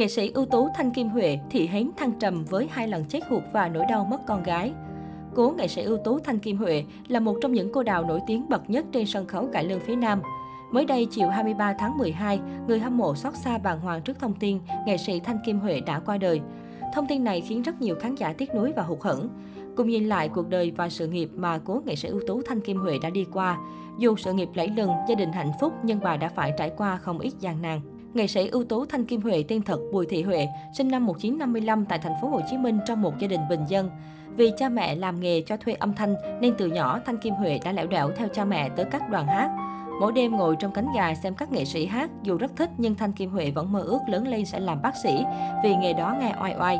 Nghệ sĩ ưu tú Thanh Kim Huệ thị hến thăng trầm với hai lần chết hụt và nỗi đau mất con gái. Cố nghệ sĩ ưu tú Thanh Kim Huệ là một trong những cô đào nổi tiếng bậc nhất trên sân khấu cải lương phía Nam. Mới đây, chiều 23 tháng 12, người hâm mộ xót xa bàng hoàng trước thông tin nghệ sĩ Thanh Kim Huệ đã qua đời. Thông tin này khiến rất nhiều khán giả tiếc nuối và hụt hẫng. Cùng nhìn lại cuộc đời và sự nghiệp mà cố nghệ sĩ ưu tú Thanh Kim Huệ đã đi qua. Dù sự nghiệp lẫy lừng, gia đình hạnh phúc nhưng bà đã phải trải qua không ít gian nan. Nghệ sĩ ưu tú Thanh Kim Huệ tên thật Bùi Thị Huệ, sinh năm 1955 tại thành phố Hồ Chí Minh trong một gia đình bình dân. Vì cha mẹ làm nghề cho thuê âm thanh nên từ nhỏ Thanh Kim Huệ đã lẻo đảo theo cha mẹ tới các đoàn hát. Mỗi đêm ngồi trong cánh gà xem các nghệ sĩ hát, dù rất thích nhưng Thanh Kim Huệ vẫn mơ ước lớn lên sẽ làm bác sĩ vì nghề đó nghe oai oai.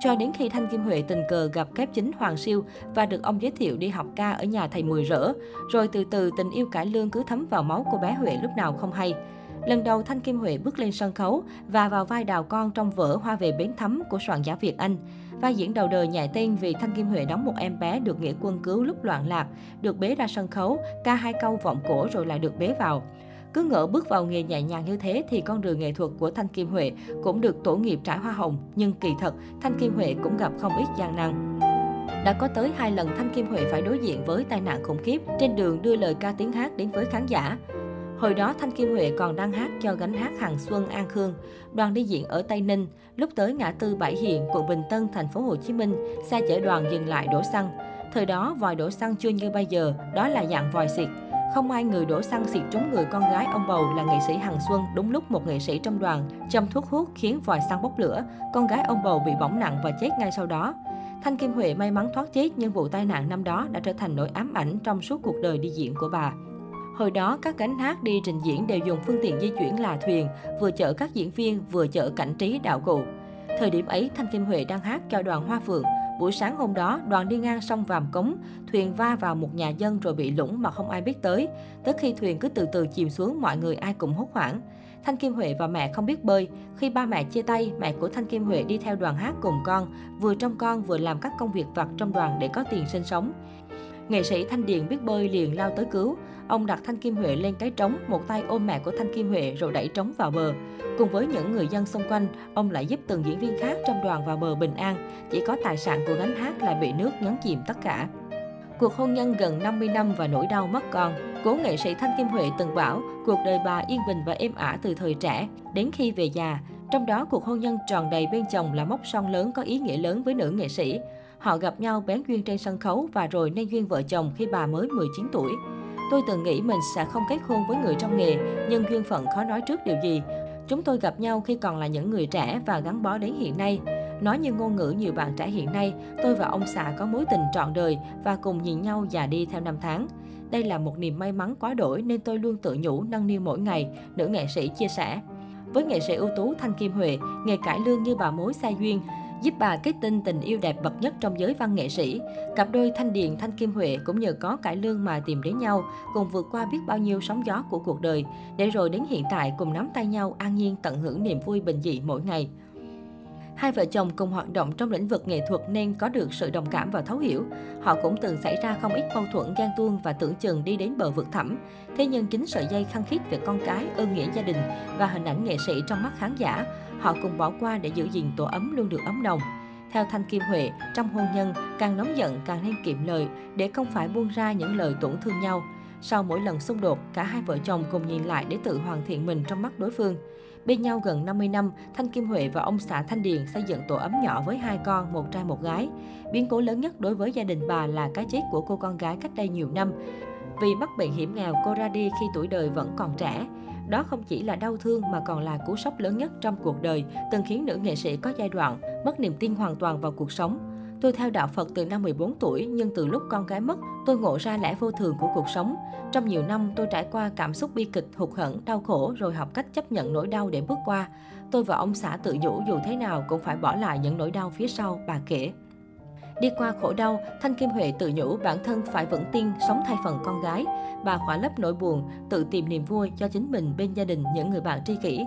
Cho đến khi Thanh Kim Huệ tình cờ gặp kép chính Hoàng Siêu và được ông giới thiệu đi học ca ở nhà thầy mùi Rỡ, rồi từ từ tình yêu cải lương cứ thấm vào máu của bé Huệ lúc nào không hay. Lần đầu Thanh Kim Huệ bước lên sân khấu và vào vai đào con trong vở Hoa về bến thắm của soạn giả Việt Anh. Vai diễn đầu đời nhảy tên vì Thanh Kim Huệ đóng một em bé được nghĩa quân cứu lúc loạn lạc, được bế ra sân khấu, ca hai câu vọng cổ rồi lại được bế vào. Cứ ngỡ bước vào nghề nhẹ nhàng như thế thì con đường nghệ thuật của Thanh Kim Huệ cũng được tổ nghiệp trải hoa hồng. Nhưng kỳ thật, Thanh Kim Huệ cũng gặp không ít gian nan. Đã có tới hai lần Thanh Kim Huệ phải đối diện với tai nạn khủng khiếp trên đường đưa lời ca tiếng hát đến với khán giả. Hồi đó Thanh Kim Huệ còn đang hát cho gánh hát Hàng Xuân An Khương. Đoàn đi diễn ở Tây Ninh, lúc tới ngã tư Bảy Hiện, quận Bình Tân, thành phố Hồ Chí Minh, xe chở đoàn dừng lại đổ xăng. Thời đó vòi đổ xăng chưa như bây giờ, đó là dạng vòi xịt. Không ai người đổ xăng xịt trúng người con gái ông bầu là nghệ sĩ Hằng Xuân đúng lúc một nghệ sĩ trong đoàn châm thuốc hút khiến vòi xăng bốc lửa. Con gái ông bầu bị bỏng nặng và chết ngay sau đó. Thanh Kim Huệ may mắn thoát chết nhưng vụ tai nạn năm đó đã trở thành nỗi ám ảnh trong suốt cuộc đời đi diễn của bà. Hồi đó, các gánh hát đi trình diễn đều dùng phương tiện di chuyển là thuyền, vừa chở các diễn viên, vừa chở cảnh trí đạo cụ. Thời điểm ấy, Thanh Kim Huệ đang hát cho đoàn Hoa Phượng. Buổi sáng hôm đó, đoàn đi ngang sông Vàm Cống, thuyền va vào một nhà dân rồi bị lũng mà không ai biết tới. Tới khi thuyền cứ từ từ chìm xuống, mọi người ai cũng hốt hoảng. Thanh Kim Huệ và mẹ không biết bơi. Khi ba mẹ chia tay, mẹ của Thanh Kim Huệ đi theo đoàn hát cùng con, vừa trông con vừa làm các công việc vặt trong đoàn để có tiền sinh sống. Nghệ sĩ Thanh Điền biết bơi liền lao tới cứu. Ông đặt Thanh Kim Huệ lên cái trống, một tay ôm mẹ của Thanh Kim Huệ rồi đẩy trống vào bờ. Cùng với những người dân xung quanh, ông lại giúp từng diễn viên khác trong đoàn vào bờ bình an. Chỉ có tài sản của gánh hát là bị nước nhấn chìm tất cả. Cuộc hôn nhân gần 50 năm và nỗi đau mất con. Cố nghệ sĩ Thanh Kim Huệ từng bảo, cuộc đời bà yên bình và êm ả từ thời trẻ, đến khi về già. Trong đó, cuộc hôn nhân tròn đầy bên chồng là mốc son lớn có ý nghĩa lớn với nữ nghệ sĩ. Họ gặp nhau bén duyên trên sân khấu và rồi nên duyên vợ chồng khi bà mới 19 tuổi. Tôi từng nghĩ mình sẽ không kết hôn với người trong nghề, nhưng duyên phận khó nói trước điều gì. Chúng tôi gặp nhau khi còn là những người trẻ và gắn bó đến hiện nay. Nói như ngôn ngữ nhiều bạn trẻ hiện nay, tôi và ông xã có mối tình trọn đời và cùng nhìn nhau già đi theo năm tháng. Đây là một niềm may mắn quá đổi nên tôi luôn tự nhủ nâng niu mỗi ngày, nữ nghệ sĩ chia sẻ. Với nghệ sĩ ưu tú Thanh Kim Huệ, nghề cải lương như bà mối xa duyên, giúp bà kết tinh tình yêu đẹp bậc nhất trong giới văn nghệ sĩ. Cặp đôi Thanh Điền, Thanh Kim Huệ cũng nhờ có cải lương mà tìm đến nhau, cùng vượt qua biết bao nhiêu sóng gió của cuộc đời, để rồi đến hiện tại cùng nắm tay nhau an nhiên tận hưởng niềm vui bình dị mỗi ngày. Hai vợ chồng cùng hoạt động trong lĩnh vực nghệ thuật nên có được sự đồng cảm và thấu hiểu. Họ cũng từng xảy ra không ít mâu thuẫn ghen tuông và tưởng chừng đi đến bờ vực thẳm. Thế nhưng chính sợi dây khăng khít về con cái, ơn nghĩa gia đình và hình ảnh nghệ sĩ trong mắt khán giả, họ cùng bỏ qua để giữ gìn tổ ấm luôn được ấm nồng. Theo Thanh Kim Huệ, trong hôn nhân, càng nóng giận càng nên kiệm lời để không phải buông ra những lời tổn thương nhau. Sau mỗi lần xung đột, cả hai vợ chồng cùng nhìn lại để tự hoàn thiện mình trong mắt đối phương. Bên nhau gần 50 năm, Thanh Kim Huệ và ông xã Thanh Điền xây dựng tổ ấm nhỏ với hai con, một trai một gái. Biến cố lớn nhất đối với gia đình bà là cái chết của cô con gái cách đây nhiều năm. Vì mắc bệnh hiểm nghèo, cô ra đi khi tuổi đời vẫn còn trẻ. Đó không chỉ là đau thương mà còn là cú sốc lớn nhất trong cuộc đời, từng khiến nữ nghệ sĩ có giai đoạn mất niềm tin hoàn toàn vào cuộc sống. Tôi theo đạo Phật từ năm 14 tuổi, nhưng từ lúc con gái mất, tôi ngộ ra lẽ vô thường của cuộc sống. Trong nhiều năm, tôi trải qua cảm xúc bi kịch, hụt hẫng, đau khổ rồi học cách chấp nhận nỗi đau để bước qua. Tôi và ông xã tự nhủ dù thế nào cũng phải bỏ lại những nỗi đau phía sau, bà kể. Đi qua khổ đau, Thanh Kim Huệ tự nhủ bản thân phải vững tin sống thay phần con gái. Bà khỏa lấp nỗi buồn, tự tìm niềm vui cho chính mình bên gia đình những người bạn tri kỷ.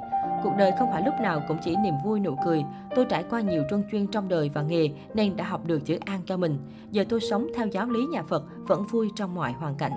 Cuộc đời không phải lúc nào cũng chỉ niềm vui nụ cười. Tôi trải qua nhiều truân chuyên trong đời và nghề nên đã học được chữ an cho mình. Giờ tôi sống theo giáo lý nhà Phật, vẫn vui trong mọi hoàn cảnh.